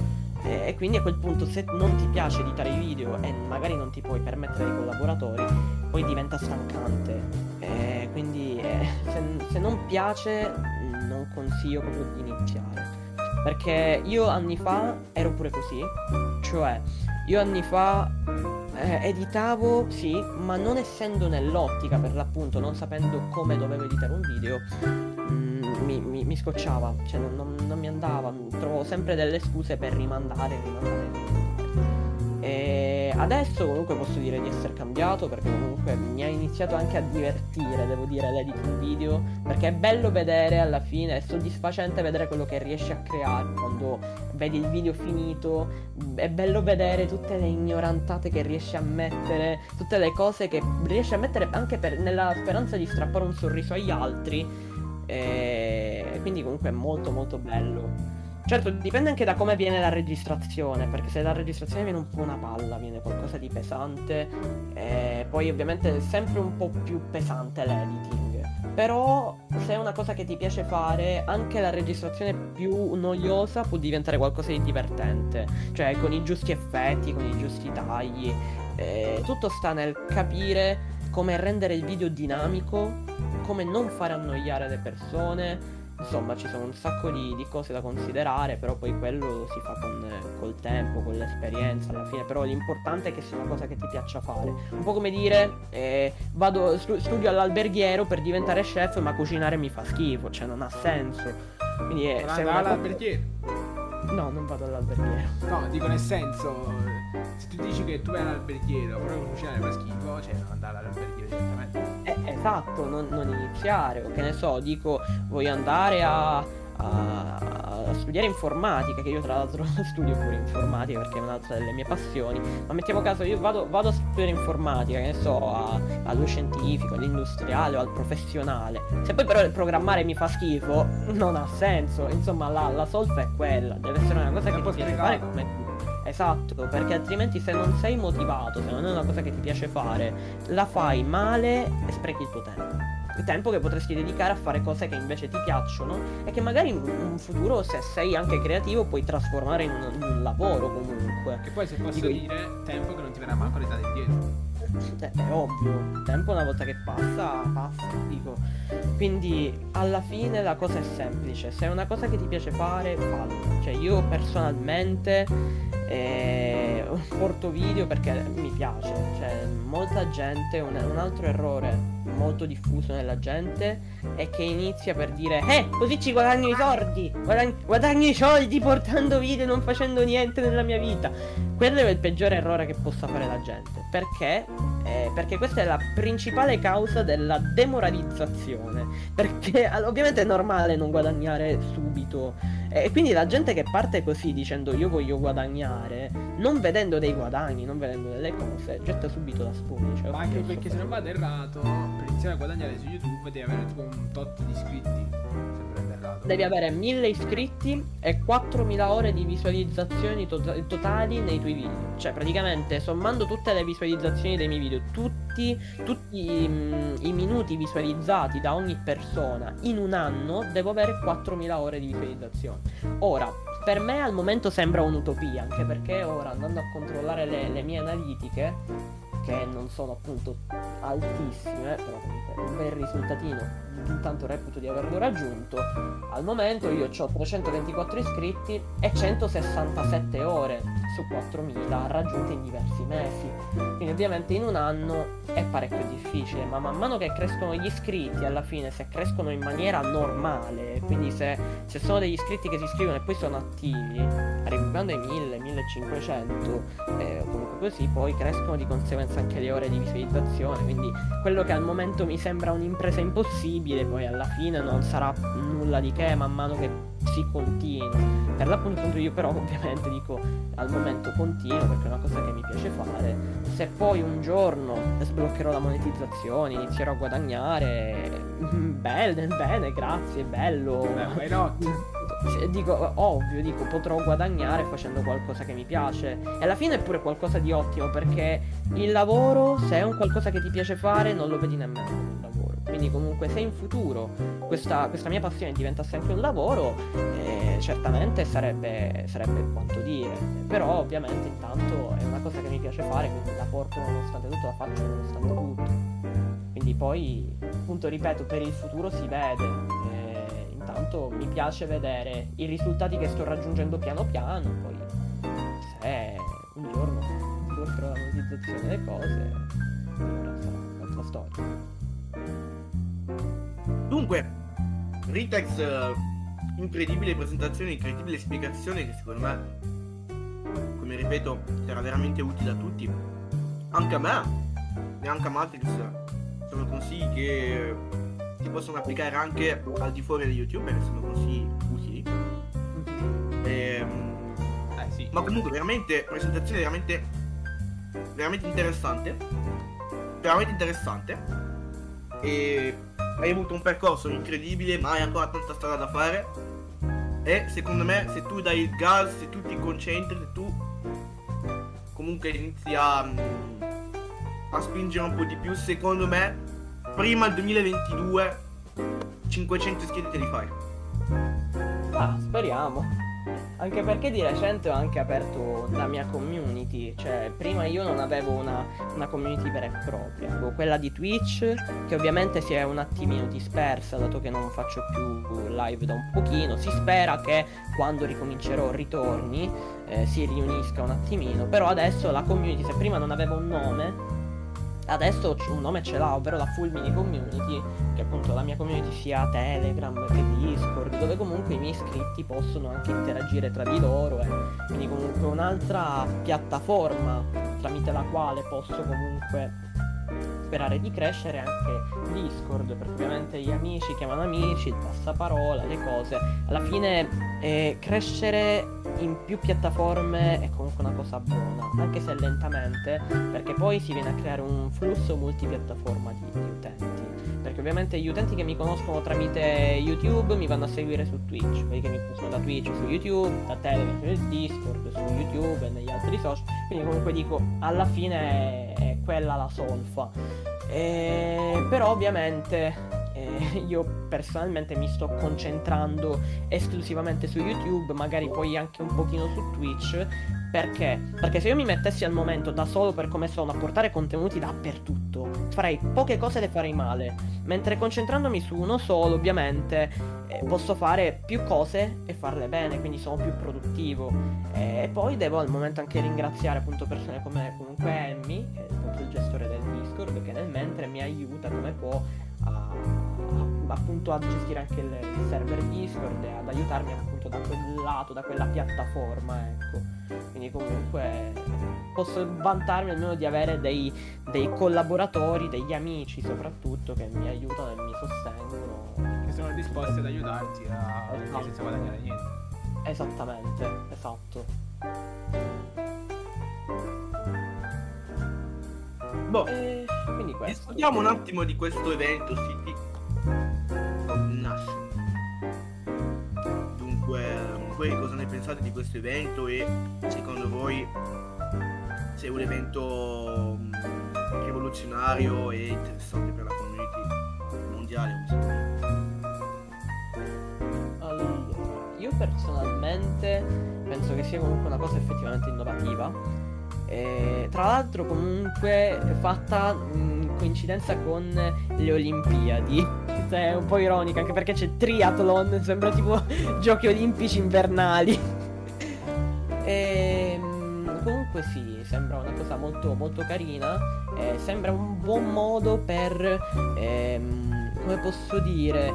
E quindi a quel punto se non ti piace editare i video e magari non ti puoi permettere i collaboratori, poi diventa stancante. Se, se non piace non consiglio proprio di iniziare. Perché io anni fa ero pure così, cioè io anni fa eh, editavo, sì, ma non essendo nell'ottica per l'appunto, non sapendo come dovevo editare un video, mm, mi, mi, mi, scocciava, cioè non, non, non mi andava, trovo sempre delle scuse per rimandare, rimandare, rimandare. E adesso comunque posso dire di essere cambiato perché comunque mi ha iniziato anche a divertire, devo dire, l'editing video, perché è bello vedere alla fine, è soddisfacente vedere quello che riesci a creare quando vedi il video finito, è bello vedere tutte le ignorantate che riesci a mettere, tutte le cose che riesci a mettere anche per, nella speranza di strappare un sorriso agli altri. E quindi comunque è molto molto bello. Certo, dipende anche da come viene la registrazione, perché se la registrazione viene un po' una palla, viene qualcosa di pesante, e poi ovviamente è sempre un po' più pesante l'editing. Però se è una cosa che ti piace fare, anche la registrazione più noiosa può diventare qualcosa di divertente. Cioè con i giusti effetti, con i giusti tagli. Eh, tutto sta nel capire come rendere il video dinamico, come non fare annoiare le persone Insomma, ci sono un sacco di, di, cose da considerare, però poi quello lo si fa con, col tempo, con l'esperienza alla fine. Però l'importante è che sia una cosa che ti piaccia fare. Un po' come dire, eh, vado, studio all'alberghiero per diventare chef, ma cucinare mi fa schifo, cioè non ha senso. Quindi è... Se all'alberghiero? No, non vado all'alberghiero. No, dico nel senso, se tu dici che tu vai all'alberghiero, però cucinare fa schifo, cioè non andare all'alberghiero direttamente. Eh, esatto, non, non, iniziare, o che ne so, dico voglio andare a, a, a, studiare informatica, che io tra l'altro studio pure informatica perché è un'altra delle mie passioni, ma mettiamo caso io vado, vado a studiare informatica, che ne so, a, allo scientifico, all'industriale o al professionale, se poi però il programmare mi fa schifo, non ha senso, insomma la, la solfa è quella, deve essere una cosa che ti piace fare come Esatto, perché altrimenti se non sei motivato, se non è una cosa che ti piace fare, la fai male e sprechi il tuo tempo. Il tempo che potresti dedicare a fare cose che invece ti piacciono e che magari in un futuro, se sei anche creativo, puoi trasformare in un, in un lavoro comunque. E poi se posso Dico, dire, tempo che non ti verrà manco l'età indietro. Cioè, è ovvio, il tempo una volta che passa, passa, dico. Quindi alla fine la cosa è semplice, se è una cosa che ti piace fare, fallo. Cioè io personalmente eh, porto video perché mi piace, cioè molta gente, un, un altro errore molto diffuso nella gente è che inizia per dire Eh, così ci guadagno i soldi guadagno, guadagno i soldi portando video e non facendo niente nella mia vita Quello è il peggiore errore che possa fare la gente Perché? Eh, perché questa è la principale causa della demoralizzazione Perché ovviamente è normale non guadagnare subito E quindi la gente che parte così dicendo io voglio guadagnare Non vedendo dei guadagni, non vedendo delle cose Getta subito la spugna cioè, Ma anche perché se non vado errato per iniziare a guadagnare su YouTube devi avere tipo un tot di iscritti. Devi avere 1000 iscritti e 4000 ore di visualizzazioni to- totali nei tuoi video. Cioè, praticamente sommando tutte le visualizzazioni dei miei video, tutti, tutti mm, i minuti visualizzati da ogni persona in un anno, devo avere 4000 ore di visualizzazioni. Ora, per me al momento sembra un'utopia, anche perché ora andando a controllare le, le mie analitiche che non sono appunto altissime, però comunque un bel risultatino intanto reputo di averlo raggiunto. Al momento io ho 324 iscritti e 167 ore su 4000 raggiunte in diversi mesi. Quindi ovviamente in un anno è parecchio difficile, ma man mano che crescono gli iscritti, alla fine se crescono in maniera normale, quindi se, se sono degli iscritti che si iscrivono e poi sono attivi, arrivando ai 1000, 1500, eh, comunque così, poi crescono di conseguenza anche le ore di visualizzazione, quindi quello che al momento mi sembra un'impresa impossibile, poi alla fine non sarà nulla di che man mano che si continua. Per l'appunto io però ovviamente dico al momento continuo perché è una cosa che mi piace fare. Se poi un giorno sbloccherò la monetizzazione, inizierò a guadagnare, bene, bene, grazie, bello. Beh, no. Dico, ovvio, dico, potrò guadagnare facendo qualcosa che mi piace. E alla fine è pure qualcosa di ottimo perché il lavoro, se è un qualcosa che ti piace fare, non lo vedi nemmeno. Quindi comunque se in futuro questa, questa mia passione diventasse anche un lavoro, eh, certamente sarebbe, sarebbe quanto dire. Però ovviamente intanto è una cosa che mi piace fare, quindi la porto nonostante tutto, la faccio nonostante tutto. Quindi poi, appunto, ripeto, per il futuro si vede. Eh, intanto mi piace vedere i risultati che sto raggiungendo piano piano, poi se un giorno sbloccherò la monetizzazione delle cose, allora sarà un'altra storia. Dunque, Ritex, eh, incredibile presentazione, incredibile spiegazione che secondo me, come ripeto, sarà veramente utile a tutti. Anche a me, e anche a Matrix, sono consigli che si possono applicare anche al di fuori di YouTube, perché sono consigli utili. Ehm, Eh sì. ma comunque veramente presentazione veramente veramente interessante veramente interessante e hai avuto un percorso incredibile ma hai ancora tanta strada da fare e secondo me se tu dai il gas se tu ti concentri se tu comunque inizi a, a spingere un po' di più secondo me prima del 2022 500 iscritti te li fai Ah, speriamo. Anche perché di recente ho anche aperto la mia community, cioè prima io non avevo una, una community vera e propria, avevo quella di Twitch che ovviamente si è un attimino dispersa dato che non faccio più live da un pochino, si spera che quando ricomincerò ritorni eh, si riunisca un attimino, però adesso la community se prima non aveva un nome Adesso un nome ce l'ha, ovvero la Full Mini Community, che appunto la mia community sia Telegram che Discord, dove comunque i miei iscritti possono anche interagire tra di loro e quindi comunque un'altra piattaforma tramite la quale posso comunque sperare di crescere anche Discord, perché ovviamente gli amici chiamano amici, il passaparola, le cose. Alla fine eh, crescere in più piattaforme è comunque una cosa buona, anche se lentamente, perché poi si viene a creare un flusso multipiattaforma di, di utenti. Perché ovviamente gli utenti che mi conoscono tramite YouTube mi vanno a seguire su Twitch, quelli che mi conoscono da Twitch su YouTube, da Telegram su Discord, su YouTube e negli altri social. Quindi comunque dico, alla fine è, quella la solfa. Eh, però ovviamente eh, io personalmente mi sto concentrando esclusivamente su YouTube, magari poi anche un pochino su Twitch. Perché? Perché se io mi mettessi al momento da solo per come sono a portare contenuti dappertutto, farei poche cose le farei male. Mentre concentrandomi su uno solo, ovviamente, eh, posso fare più cose e farle bene, quindi sono più produttivo. E poi devo al momento anche ringraziare appunto persone come comunque Emmy, che è appunto il gestore del Discord, che nel mentre mi aiuta come può a- appunto a gestire anche il, il server Discord e ad aiutarmi appunto da quel lato, da quella piattaforma, ecco. Quindi comunque posso vantarmi almeno di avere dei, dei collaboratori, degli amici soprattutto che mi aiutano e mi sostengono. Che sono disposti ad aiutarti a Esatto. senza guadagnare niente. Esattamente, esatto. boh E quindi questo. Discutiamo un attimo di questo evento City Voi cosa ne pensate di questo evento e secondo voi se è un evento mm, rivoluzionario e interessante per la community mondiale? Allora, io personalmente penso che sia comunque una cosa effettivamente innovativa. E, tra l'altro comunque fatta in coincidenza con le Olimpiadi. È un po' ironica, anche perché c'è triathlon, sembra tipo giochi olimpici invernali. e, ehm, comunque sì, sembra una cosa molto, molto carina, eh, sembra un buon modo per, ehm, come posso dire,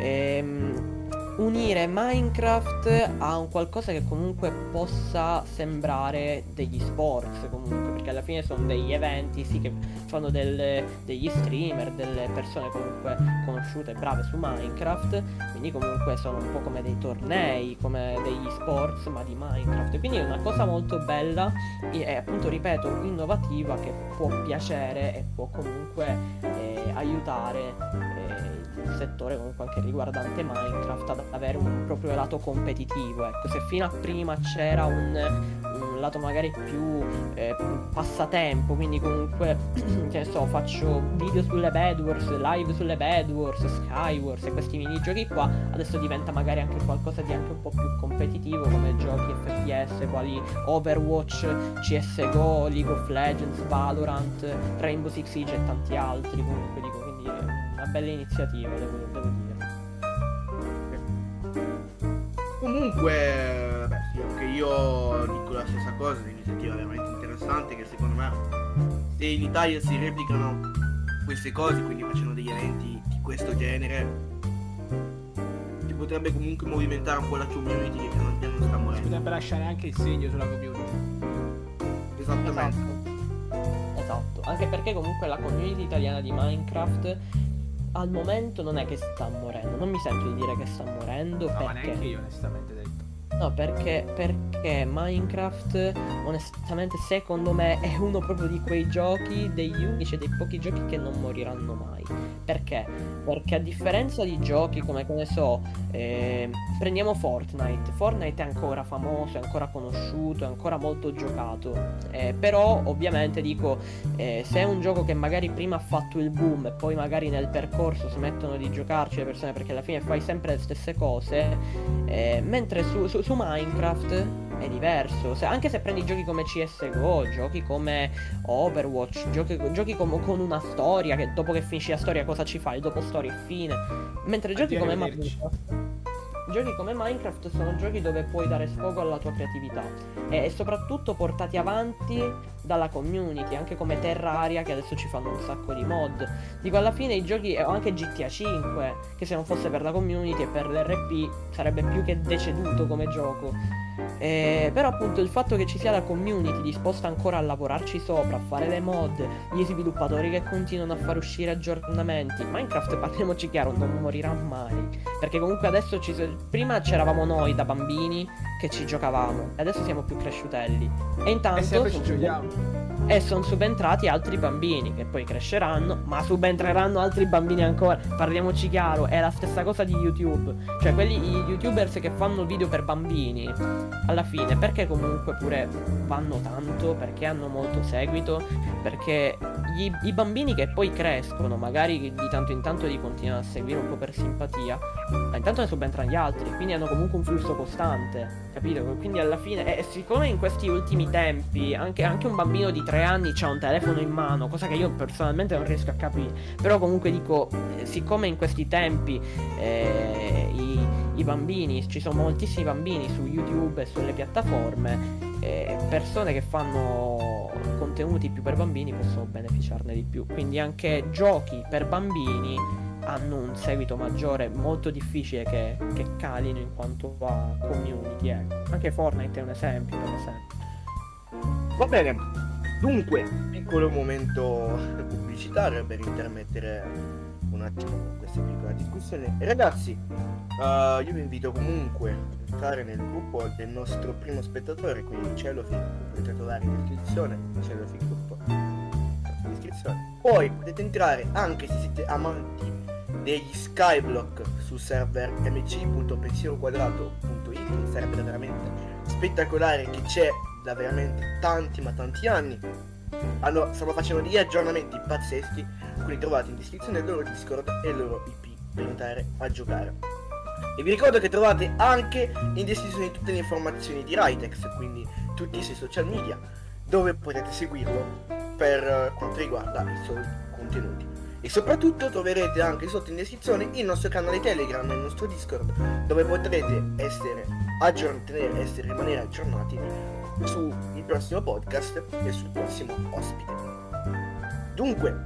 ehm, unire Minecraft a un qualcosa che comunque possa sembrare degli sports comunque perché alla fine sono degli eventi sì che fanno del, degli streamer delle persone comunque conosciute e brave su Minecraft quindi comunque sono un po' come dei tornei come degli sports ma di Minecraft quindi è una cosa molto bella e appunto ripeto innovativa che può piacere e può comunque eh, aiutare eh, il settore comunque anche riguardante Minecraft ad avere un proprio lato competitivo. Ecco, se fino a prima c'era un, un lato magari più eh, passatempo, quindi comunque, che ne so, faccio video sulle Bedwars, live sulle Bedwars, Skywars e questi minigiochi qua, adesso diventa magari anche qualcosa di anche un po' più competitivo come giochi FPS quali Overwatch, CSGO, League of Legends, Valorant, Rainbow Six Siege e tanti altri, comunque dico, quindi una bella iniziativa, devo, devo dire. Comunque, io dico la stessa cosa, è un'iniziativa veramente interessante che secondo me se in Italia si replicano queste cose, quindi facendo degli eventi di questo genere, si potrebbe comunque movimentare un po' la community che piano piano sta morendo. Si potrebbe lasciare anche il segno sulla community. Esattamente. Esatto. esatto. Anche perché comunque la community italiana di Minecraft al momento non è che sta morendo. Non mi sento di dire che sta morendo. No, perché... ma neanche io onestamente. No, perché, perché Minecraft, onestamente, secondo me è uno proprio di quei giochi, degli unici e dei pochi giochi che non moriranno mai. Perché? Perché a differenza di giochi come, che ne so, eh, prendiamo Fortnite. Fortnite è ancora famoso, è ancora conosciuto, è ancora molto giocato. Eh, però, ovviamente, dico, eh, se è un gioco che magari prima ha fatto il boom e poi magari nel percorso smettono di giocarci le persone perché alla fine fai sempre le stesse cose, eh, mentre su, su su Minecraft è diverso. Se, anche se prendi giochi come CSGO, giochi come Overwatch, giochi, giochi com, con una storia, che dopo che finisci la storia cosa ci fai? Dopo storia e fine. Mentre giochi come Minecraft Giochi come Minecraft sono giochi dove puoi dare sfogo alla tua creatività e, soprattutto portati avanti dalla community, anche come Terraria che adesso ci fanno un sacco di mod. Dico alla fine i giochi, o anche GTA 5, che se non fosse per la community e per l'RP sarebbe più che deceduto come gioco. Eh, però appunto il fatto che ci sia la community disposta ancora a lavorarci sopra, a fare le mod, gli sviluppatori che continuano a far uscire aggiornamenti, Minecraft parliamoci chiaro non morirà mai, perché comunque adesso ci prima c'eravamo noi da bambini che ci giocavamo. E adesso siamo più cresciutelli. E intanto e sempre ci giochiamo. E sono subentrati altri bambini che poi cresceranno, ma subentreranno altri bambini ancora. Parliamoci chiaro, è la stessa cosa di YouTube. Cioè, quelli i youtubers che fanno video per bambini, alla fine, perché comunque pure vanno tanto, perché hanno molto seguito, perché gli, i bambini che poi crescono, magari di tanto in tanto li continuano a seguire un po' per simpatia, ma intanto ne subentrano gli altri, quindi hanno comunque un flusso costante, capito? Quindi alla fine, e siccome in questi ultimi tempi anche, anche un bambino di 3 tre anni c'ha un telefono in mano, cosa che io personalmente non riesco a capire. Però comunque dico, eh, siccome in questi tempi eh, i, i, bambini, ci sono moltissimi bambini su YouTube e sulle piattaforme, eh, persone che fanno contenuti più per bambini possono beneficiarne di più. Quindi anche giochi per bambini hanno un seguito maggiore, molto difficile che, che calino in quanto a community. Ecco. Anche Fortnite è un esempio, per esempio. Va bene, Dunque, piccolo momento pubblicitario per intermettere un attimo questa piccola discussione. Ragazzi, uh, io vi invito comunque entrare nel gruppo del nostro primo spettatore, quindi Celofi, potete trovare in descrizione, Celofi gruppo in descrizione. Poi potete entrare anche se siete amanti degli skyblock su server mc.pensioquadrato.it, sarebbe veramente spettacolare che c'è da veramente tanti ma tanti anni. Hanno, stanno facendo degli aggiornamenti pazzeschi, quindi trovate in descrizione il loro Discord e il loro IP per entrare a giocare. E vi ricordo che trovate anche in descrizione tutte le informazioni di Ritex, quindi tutti i suoi social media, dove potete seguirlo per quanto riguarda i suoi contenuti. E soprattutto troverete anche sotto in descrizione il nostro canale Telegram, il nostro Discord, dove potrete essere aggiornati, essere, rimanere aggiornati sul prossimo podcast e sul prossimo ospite. Dunque,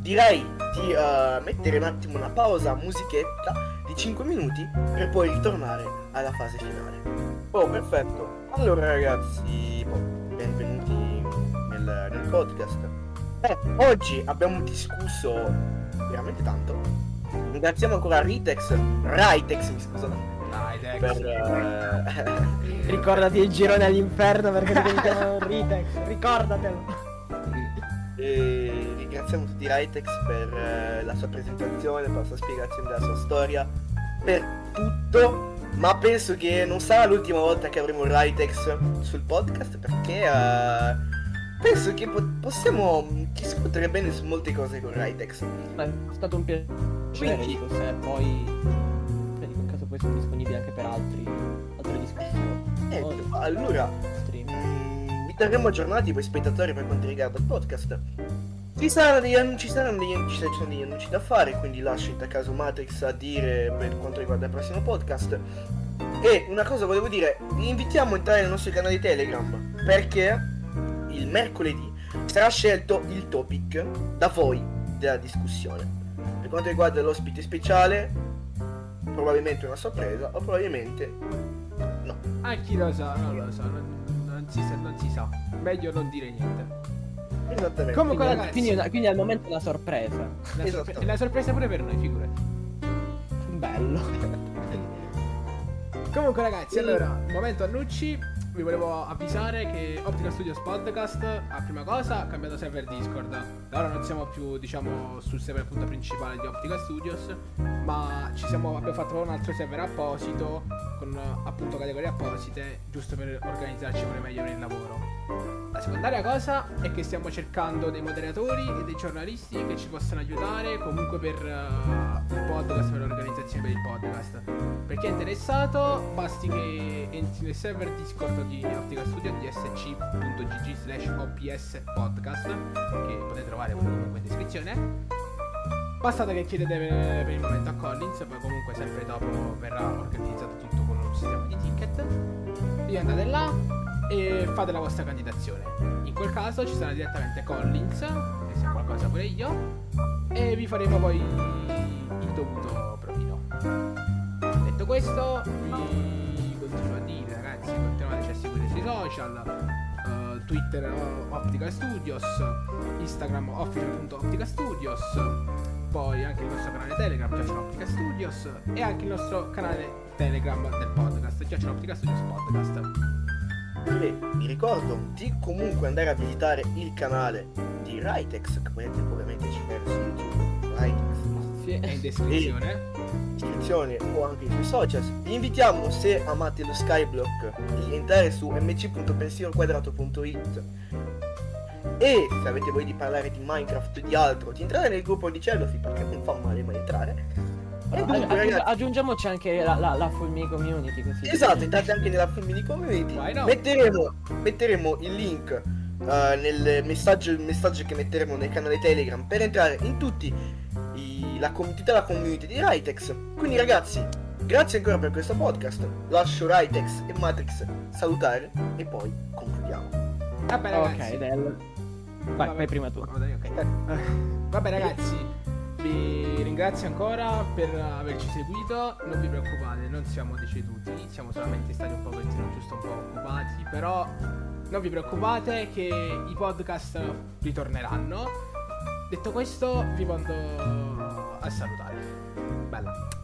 direi di uh, mettere un attimo una pausa musichetta di 5 minuti per poi ritornare alla fase finale. Oh, perfetto. Allora ragazzi, oh, benvenuti nel, nel podcast. Beh, oggi abbiamo discusso veramente tanto. Ringraziamo ancora Ritex, Ritex, mi scusa. Ritex. Per, uh, Ricordati il girone all'inferno perché ti chiamano Ritex, ricordatelo. E ringraziamo tutti Ritex per uh, la sua presentazione, per la sua spiegazione della sua storia, per tutto. Ma penso che non sarà l'ultima volta che avremo Ritex sul podcast perché uh, penso che po- possiamo discutere bene su molte cose con Ritex. Ma è stato un piacere, Quindi- dico, se poi cioè, dico, in caso poi sono disponibili anche per altri, altre discussioni. Eh, O allora, stream. Terremo aggiornati voi spettatori per quanto riguarda il podcast. Ci saranno degli annunci, ci saranno degli, ci saranno degli annunci da fare, quindi lascio in caso Matrix a dire per quanto riguarda il prossimo podcast. E una cosa volevo dire, vi invitiamo a entrare nel nostro canale Telegram, perché il mercoledì sarà scelto il topic da voi della discussione. Per quanto riguarda l'ospite speciale, probabilmente una sorpresa, o probabilmente no. Ah, chi lo sa, non lo non, non si sa, non si sa. Meglio non dire niente. Esattamente. Comunque, Quindi, ragazzi- quindi, quindi al momento è una sorpresa. La, Esatto. sorpre- la sorpresa pure per noi, figurati. Bello. Comunque ragazzi, allora, momento annunci, vi volevo avvisare che Optica Studios Podcast, a prima cosa, ha cambiato server Discord. Da ora non siamo più, diciamo, sul server punto principale di Optica Studios, ma ci siamo, abbiamo fatto un altro server apposito, con appunto categorie apposite, giusto per organizzarci pure meglio il lavoro. La secondaria cosa è che stiamo cercando dei moderatori e dei giornalisti che ci possano aiutare comunque per eh, il podcast, per l'organizzazione per il podcast. Per chi è interessato, basti che entri nel server Discord di Optica Studio di sc.gg slash ops podcast, che potete trovare comunque in descrizione. Bastate che chiedete per, il momento a Collins, poi comunque sempre dopo verrà organizzato tutto con un sistema di ticket. Vi andate là e fate la vostra candidazione. In quel caso ci sarà direttamente Collins, che sia qualcosa pure io, e vi faremo poi il dovuto profilo. Detto questo, vi social, eh, Twitter eh, Optica Studios, Instagram official.optica Studios, poi anche il nostro canale Telegram, Giaccio Optica Studios, e anche il nostro canale Telegram del podcast, Giaccio Optica Studios Podcast. E vi ricordo di comunque andare a visitare il canale di Ritex, che potete ovviamente cercare su YouTube, Ritex, Sì, è in descrizione. Iscrizione o anche sui social. Vi invitiamo, se amate lo Skyblock, di entrare su mc.pensieroquadrato.it e se avete voglia di parlare di Minecraft o di altro, di entrare nel gruppo di Cellofi perché non fa male mai entrare. E Aggi- dunque, aggiungi- ragazzi, aggiungiamoci anche la, la, la Me Community così. Esatto, entrate anche nella Fulmini Community. Metteremo, metteremo il link eh, nel messaggio, il messaggio che metteremo nel canale Telegram per entrare in tutti i- la comunità, la community di Ritex. Quindi ragazzi, grazie ancora per questo podcast. Lascio Ritex e Matrix salutare e poi concludiamo. Vabbè ragazzi. Ok, Del. Vai, Vabbè. vai prima tu. Oh, dai, ok. Vabbè ragazzi, vi ringrazio ancora per averci seguito. Non vi preoccupate, non siamo deceduti, siamo solamente stati un pochettino giusto un po' occupati, però non vi preoccupate che i podcast ritorneranno. Detto questo, vi mando a salutare. Bella.